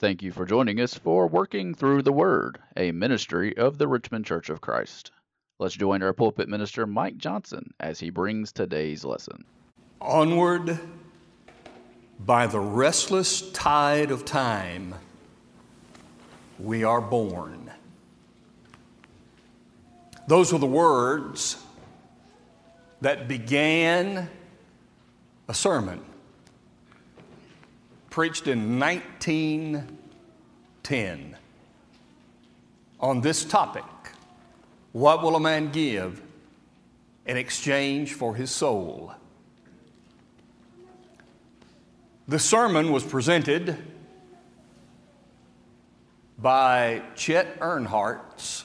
Thank you for joining us for Working Through the Word, a ministry of the Richmond Church of Christ. Let's join our pulpit minister, Mike Johnson, as he brings today's lesson. Onward by the restless tide of time, we are born. Those were the words that began a sermon preached in 1910 on this topic What will a man give in exchange for his soul? The sermon was presented by Chet Earnhardt's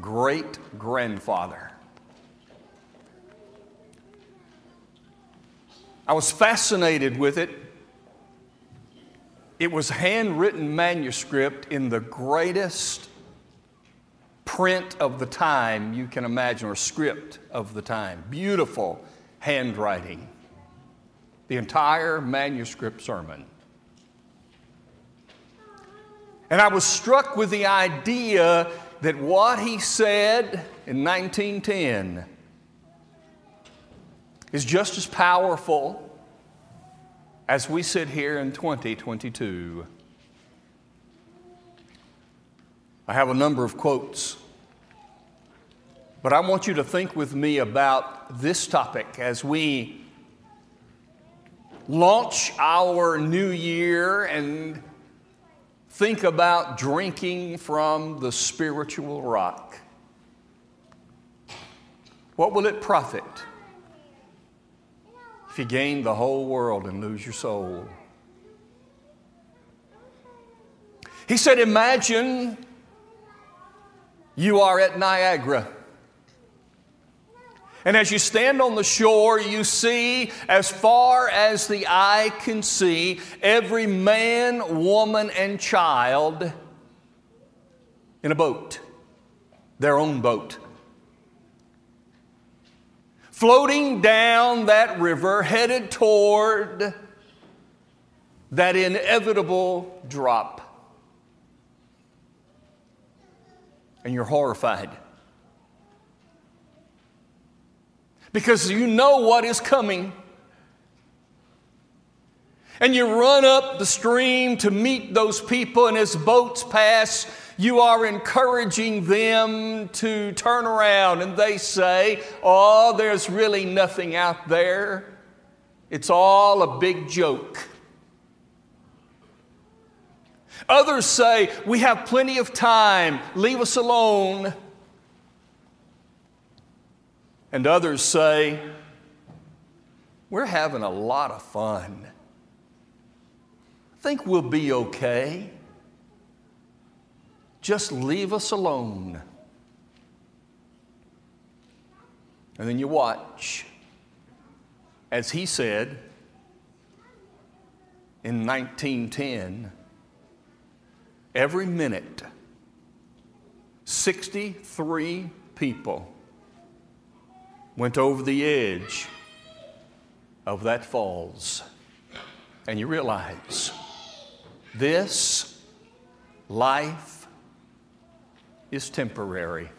great grandfather. I was fascinated with it it was handwritten manuscript in the greatest print of the time you can imagine, or script of the time. Beautiful handwriting. The entire manuscript sermon. And I was struck with the idea that what he said in 1910 is just as powerful as we sit here in 2022. I have a number of quotes, but I want you to think with me about this topic as we launch our new year and think about drinking from the spiritual rock. What will it profit? You gain the whole world and lose your soul? He said, Imagine you are at Niagara. And as you stand on the shore, you see, as far as the eye can see, every man, woman, and child in a boat, their own boat floating down that river, headed toward that inevitable drop. And you're horrified. Because you know what is coming. And you run up the stream to meet those people, and as boats pass, you are encouraging them to turn around and they say, Oh, there's really nothing out there. It's all a big joke. Others say, We have plenty of time, leave us alone. And others say, We're having a lot of fun. I think we'll be okay. Just leave us alone. And then you watch, as he said in 1910, every minute, 63 people went over the edge of that falls. And you realize this life is temporary.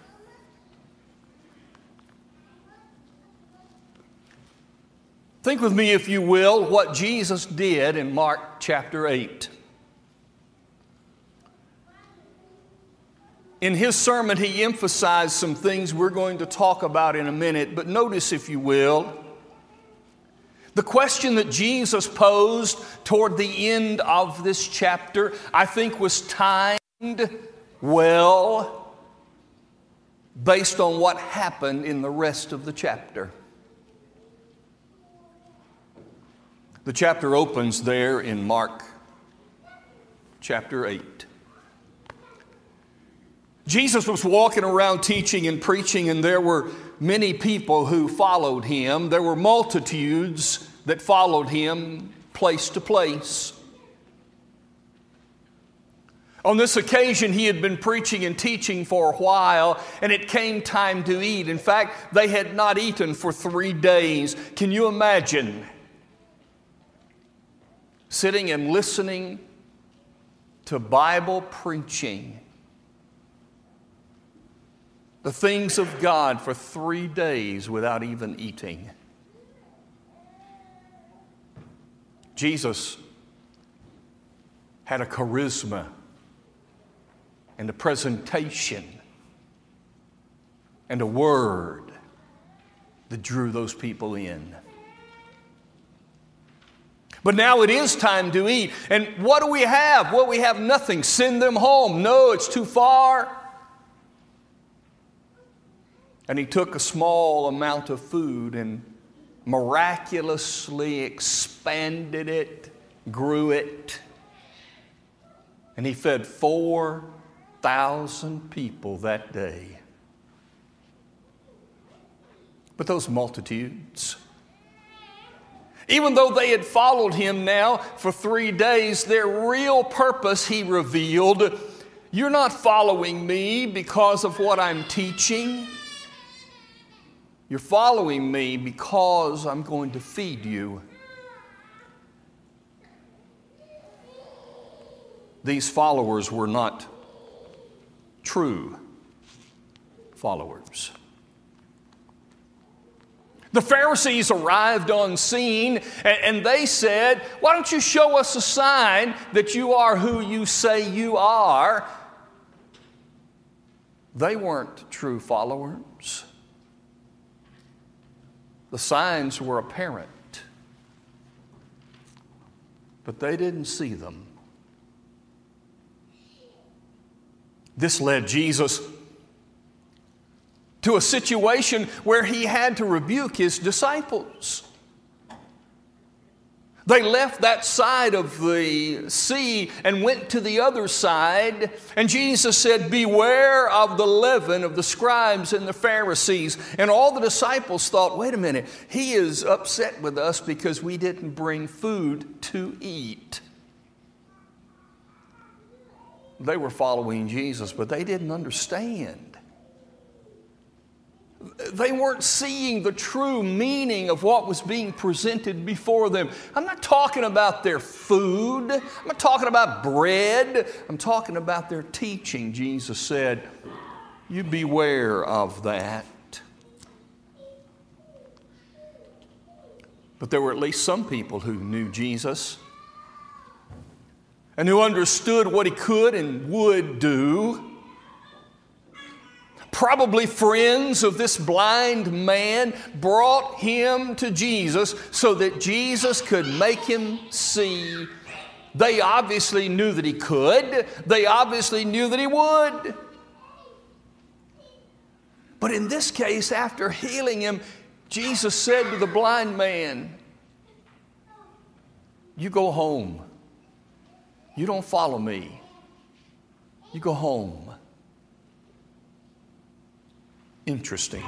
Think with me, if you will, what Jesus did in Mark chapter 8. In his sermon, he emphasized some things we're going to talk about in a minute, but notice, if you will, the question that Jesus posed toward the end of this chapter, I think, was timed well based on what happened in the rest of the chapter. The chapter opens there in Mark chapter 8. Jesus was walking around teaching and preaching, and there were many people who followed him. There were multitudes that followed him place to place. On this occasion, he had been preaching and teaching for a while, and it came time to eat. In fact, they had not eaten for three days. Can you imagine sitting and listening to Bible preaching, the things of God for three days without even eating. Jesus had a charisma and a presentation and a word that drew those people in. But now it is time to eat. And what do we have? Well, we have nothing. Send them home. No, it's too far. And he took a small amount of food and miraculously expanded it, grew it, and he fed 4,000 people that day. But those multitudes, even though they had followed him now for three days, their real purpose, he revealed, you're not following me because of what I'm teaching. You're following me because I'm going to feed you. These followers were not true followers. The Pharisees arrived on scene and they said, Why don't you show us a sign that you are who you say you are? They weren't true followers. The signs were apparent, but they didn't see them. This led Jesus to a situation where he had to rebuke his disciples. They left that side of the sea and went to the other side. And Jesus said, Beware of the leaven of the scribes and the Pharisees. And all the disciples thought, Wait a minute, he is upset with us because we didn't bring food to eat. They were following Jesus, but they didn't understand they weren't seeing the true meaning of what was being presented before them. I'm not talking about their food, I'm not talking about bread, I'm talking about their teaching. Jesus said, You beware of that. But there were at least some people who knew Jesus and who understood what he could and would do probably friends of this blind man, brought him to Jesus so that Jesus could make him see. They obviously knew that he could, they obviously knew that he would. But in this case, after healing him, Jesus said to the blind man, You go home. You don't follow me. You go home. Interesting.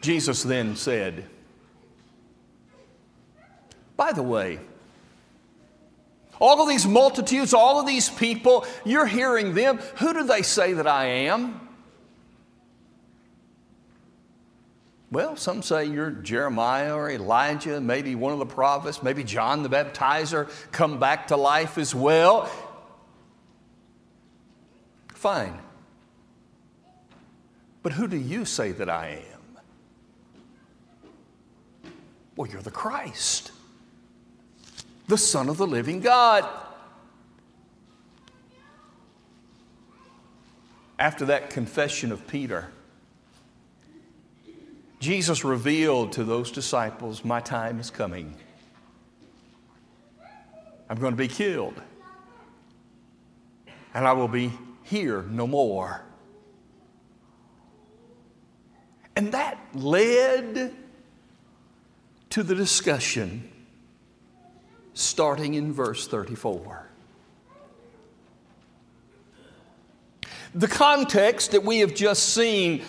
Jesus then said, By the way, all of these multitudes, all of these people, you're hearing them. Who do they say that I am? Well, some say you're Jeremiah or Elijah, maybe one of the prophets, maybe John the Baptizer come back to life as well. Fine. But who do you say that I am? Well, you're the Christ, the Son of the living God. After that confession of Peter, Jesus revealed to those disciples, My time is coming. I'm going to be killed. And I will be here no more. And that led to the discussion starting in verse 34. The context that we have just seen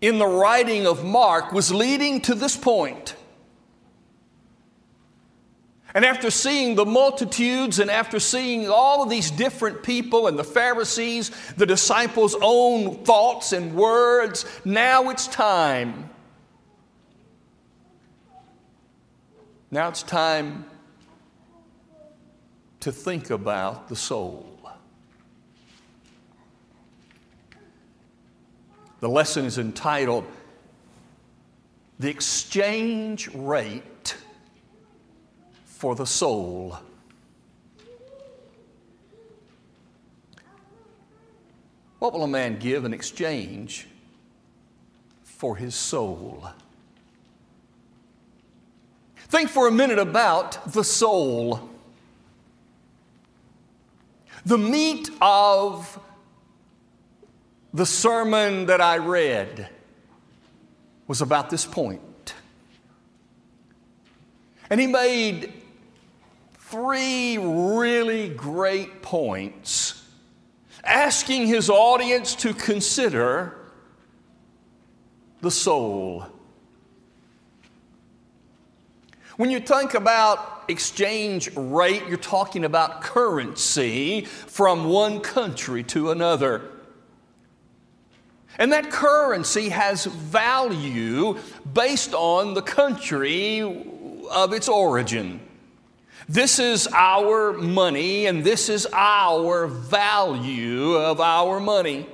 in the writing of Mark was leading to this point. And after seeing the multitudes and after seeing all of these different people and the Pharisees, the disciples' own thoughts and words, now it's time Now it's time to think about the soul. The lesson is entitled The Exchange Rate for the Soul. What will a man give in exchange for his soul? Think for a minute about the soul. The meat of the sermon that I read was about this point. And he made three really great points, asking his audience to consider the soul. When you think about exchange rate, you're talking about currency from one country to another. And that currency has value based on the country of its origin. This is our money, and this is our value of our money.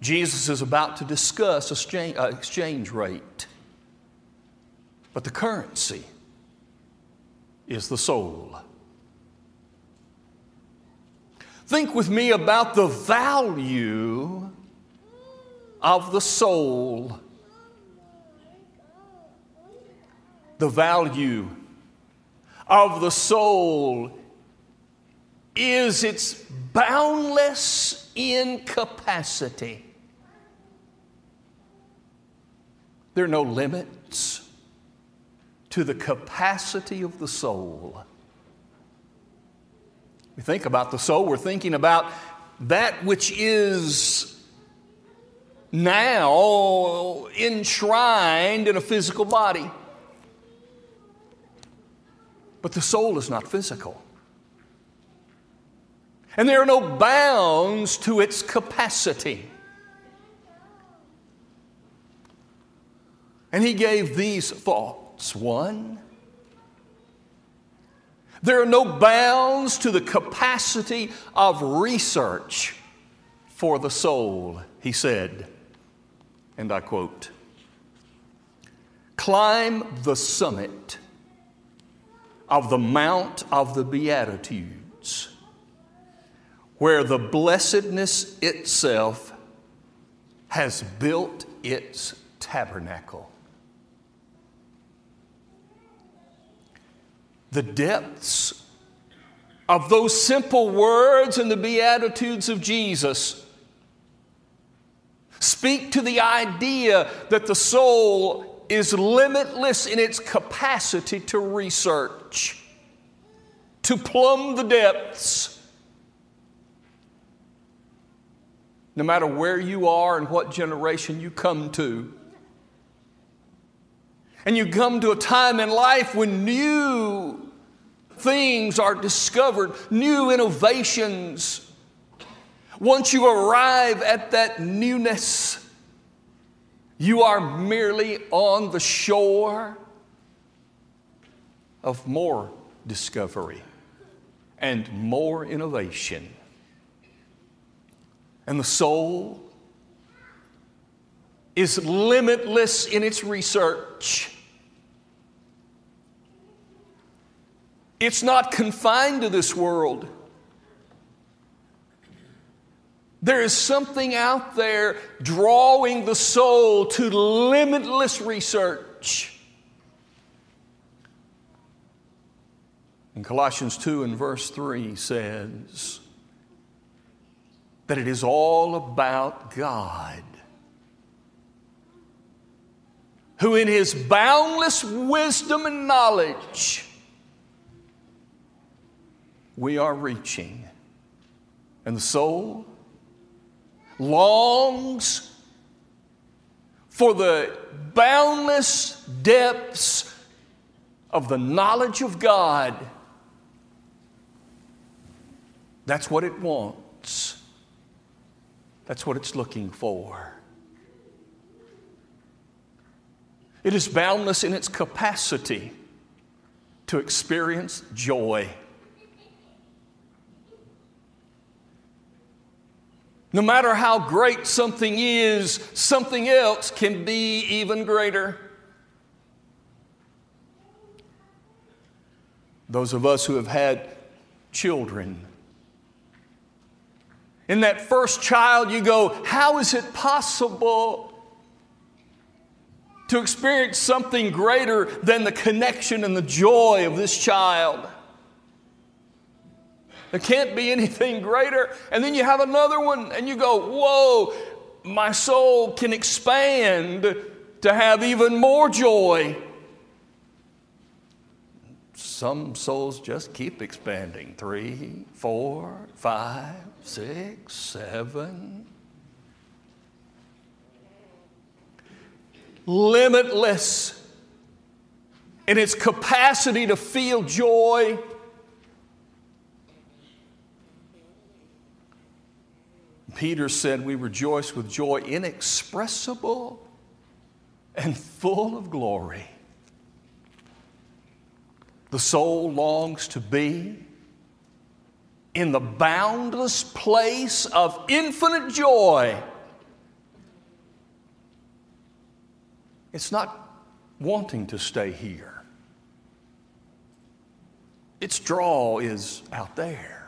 Jesus is about to discuss uh, exchange rate, but the currency is the soul. Think with me about the value of the soul. The value of the soul is its boundless incapacity. There are no limits to the capacity of the soul. We think about the soul, we're thinking about that which is now enshrined in a physical body. But the soul is not physical. And there are no bounds to its capacity. And he gave these thoughts. One, there are no bounds to the capacity of research for the soul, he said. And I quote Climb the summit of the Mount of the Beatitudes, where the blessedness itself has built its tabernacle. The depths of those simple words in the Beatitudes of Jesus speak to the idea that the soul is limitless in its capacity to research, to plumb the depths. No matter where you are and what generation you come to, and you come to a time in life when new things are discovered, new innovations. Once you arrive at that newness, you are merely on the shore of more discovery and more innovation. And the soul is limitless in its research. It's not confined to this world. There is something out there drawing the soul to limitless research. In Colossians 2 and verse 3 says that it is all about God, who in his boundless wisdom and knowledge we are reaching. And the soul longs for the boundless depths of the knowledge of God. That's what it wants. That's what it's looking for. It is boundless in its capacity to experience joy. No matter how great something is, something else can be even greater. Those of us who have had children, in that first child, you go, How is it possible to experience something greater than the connection and the joy of this child? There can't be anything greater. And then you have another one, and you go, Whoa, my soul can expand to have even more joy. Some souls just keep expanding three, four, five, six, seven. Limitless in its capacity to feel joy. Peter said, We rejoice with joy inexpressible and full of glory. The soul longs to be in the boundless place of infinite joy. It's not wanting to stay here, its draw is out there.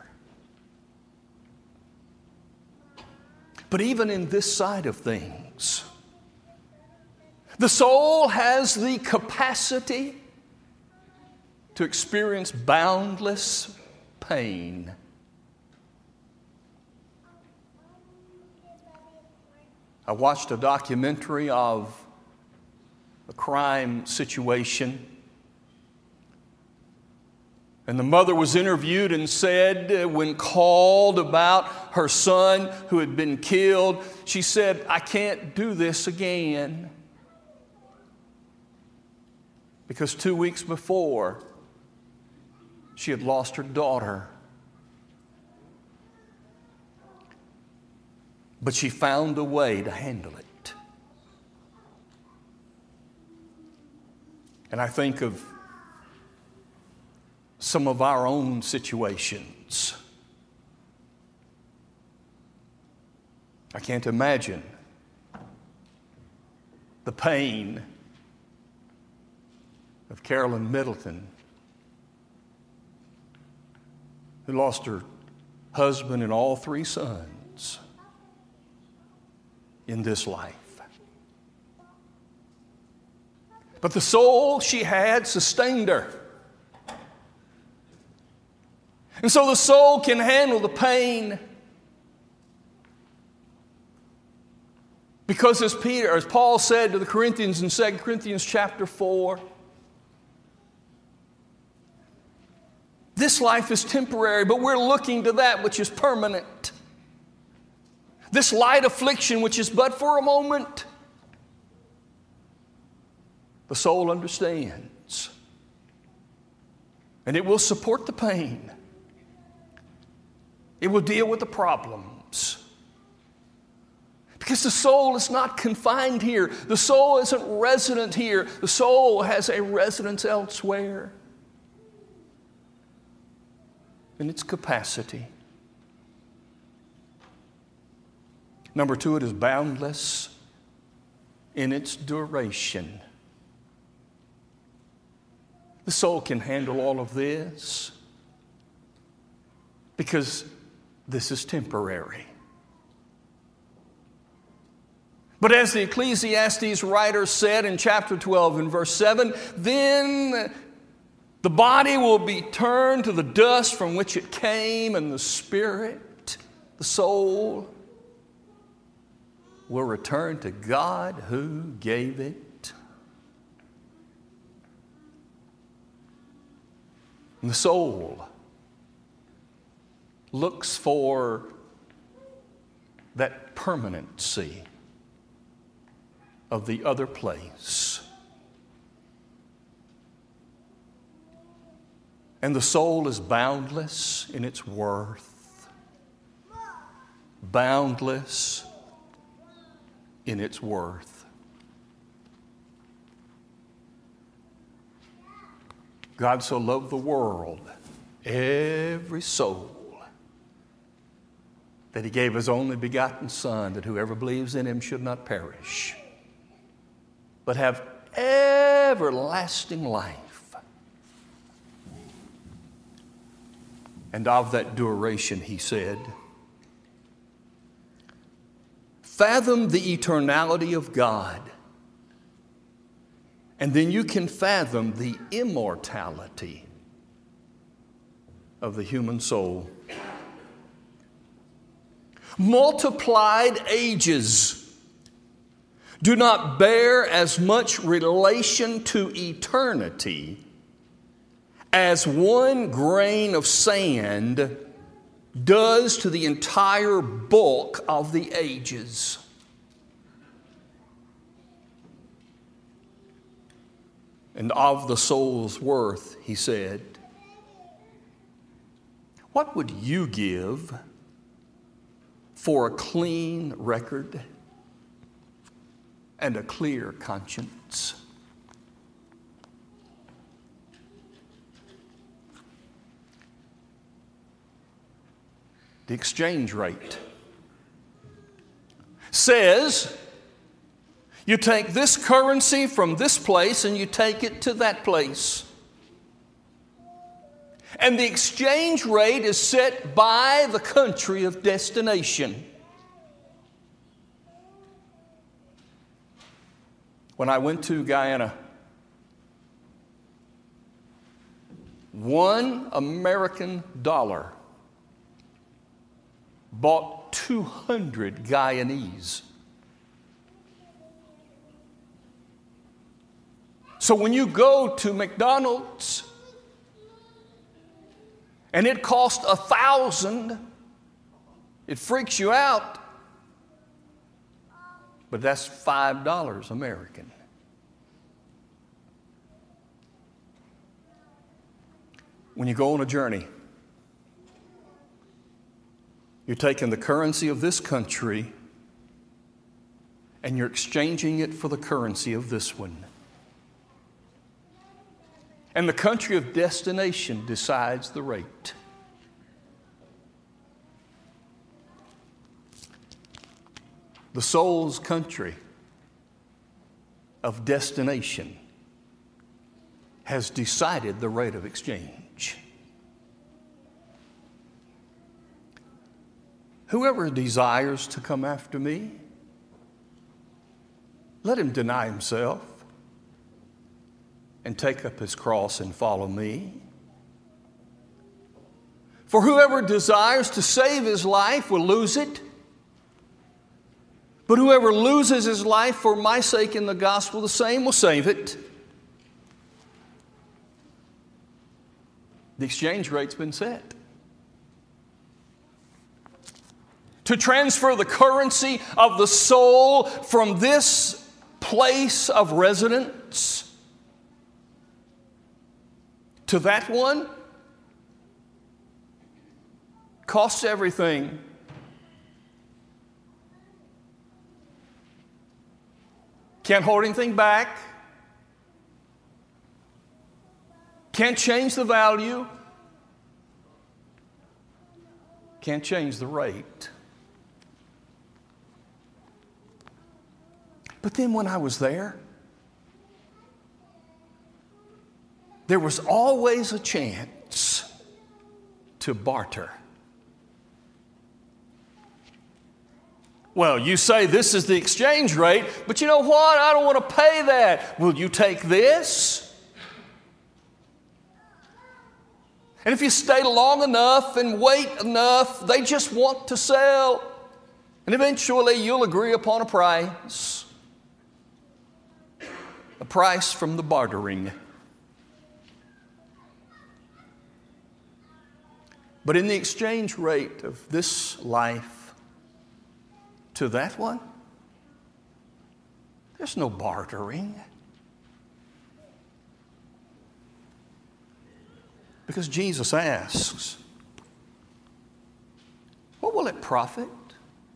But even in this side of things, the soul has the capacity to experience boundless pain. I watched a documentary of a crime situation. And the mother was interviewed and said, uh, when called about her son who had been killed, she said, I can't do this again. Because two weeks before, she had lost her daughter. but she found a way to handle it. And I think of some of our own situations. I can't imagine the pain of Carolyn Middleton, who lost her husband and all three sons in this life. But the soul she had sustained her. And so the soul can handle the pain. Because as Peter, as Paul said to the Corinthians in 2 Corinthians chapter 4, this life is temporary, but we're looking to that which is permanent. This light affliction, which is but for a moment, the soul understands. And it will support the pain, it will deal with the problems. Because the soul is not confined here. The soul isn't resident here. The soul has a residence elsewhere in its capacity. Number two, it is boundless in its duration. The soul can handle all of this because this is temporary. But as the Ecclesiastes writer said in chapter 12 and verse 7, then the body will be turned to the dust from which it came, and the spirit, the soul, will return to God who gave it. And the soul looks for that permanency of the other place. And the soul is boundless in its worth, boundless in its worth. God so loved the world, every soul, that he gave his only begotten Son, that whoever believes in him should not perish, but have everlasting life. And of that duration, he said, Fathom the eternality of God, and then you can fathom the immortality of the human soul. Multiplied ages do not bear as much relation to eternity as one grain of sand does to the entire bulk of the ages. And of the soul's worth, he said, What would you give for a clean record and a clear conscience? the exchange rate. Says you take this currency from this place and you take it to that place. And the exchange rate is set by the country of destination. When I went to Guyana, one American dollar bought 200 Guyanese. So when you go to McDonald's and it costs a thousand, it freaks you out. But that's five dollars American. When you go on a journey, you're taking the currency of this country and you're exchanging it for the currency of this one. And the country of destination decides the rate. The soul's country of destination has decided the rate of exchange. Whoever desires to come after me, let him deny himself and take up his cross and follow me. For whoever desires to save his life will lose it. But whoever loses his life for my sake in the gospel, the same will save it. The exchange rate's been set. to transfer the currency of the soul from this place of residence to that one costs everything. Can't hold anything back. Can't change the value. Can't change the rate. But then when I was there, there was always a chance to barter. Well, you say this is the exchange rate, but you know what? I don't want to pay that. Will you take this? And if you stay long enough and wait enough, they just want to sell. And eventually you'll agree upon a price a price from the bartering. But in the exchange rate of this life to that one, there's no bartering. Because Jesus asks, What will it profit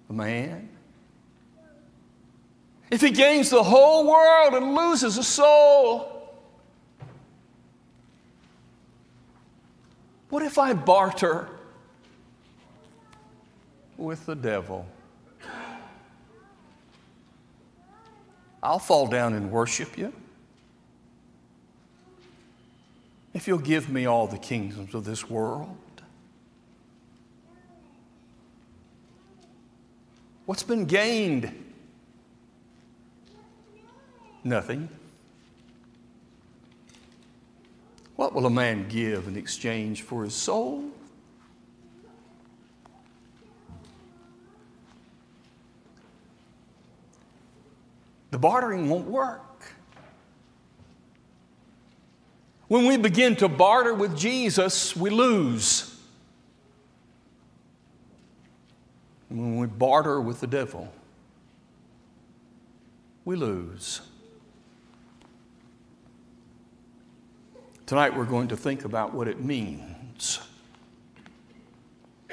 a man if he gains the whole world and loses a soul? What if I barter with the devil? I'll fall down and worship you. If you'll give me all the kingdoms of this world. What's been gained? Nothing. What will a man give in exchange for his soul? The bartering won't work. When we begin to barter with Jesus, we lose. When we barter with the devil, we lose. Tonight we're going to think about what it means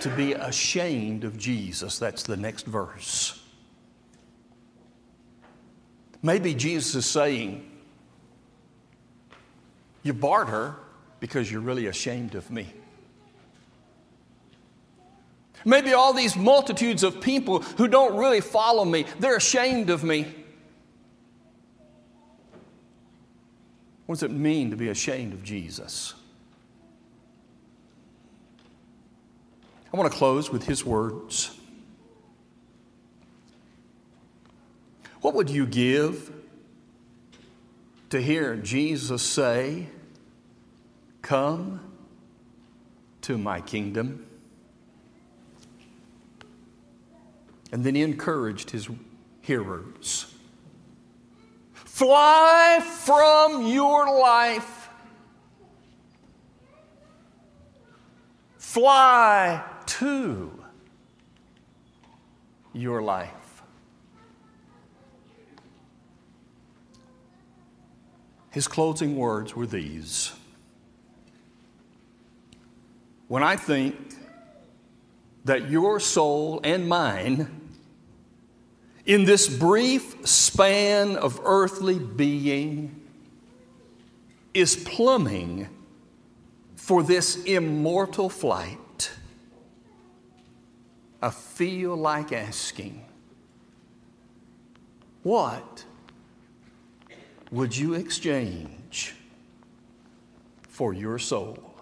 to be ashamed of Jesus. That's the next verse. Maybe Jesus is saying, You barter because you're really ashamed of me. Maybe all these multitudes of people who don't really follow me, they're ashamed of me. What does it mean to be ashamed of Jesus? I want to close with his words. What would you give to hear Jesus say, Come to my kingdom? And then he encouraged his hearers Fly from your life. Fly to your life. His closing words were these When I think that your soul and mine in this brief span of earthly being is plumbing for this immortal flight, I feel like asking, what would you exchange for your soul?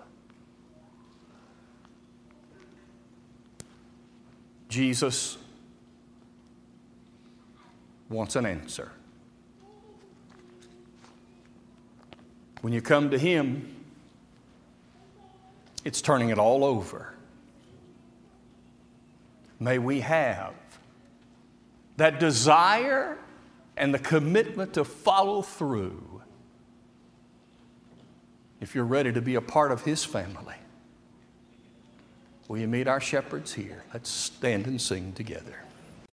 Jesus wants an answer. When you come to Him, it's turning it all over. May we have that desire and the commitment to follow through if you're ready to be a part of His family. Will you meet our shepherds here? Let's stand and sing together.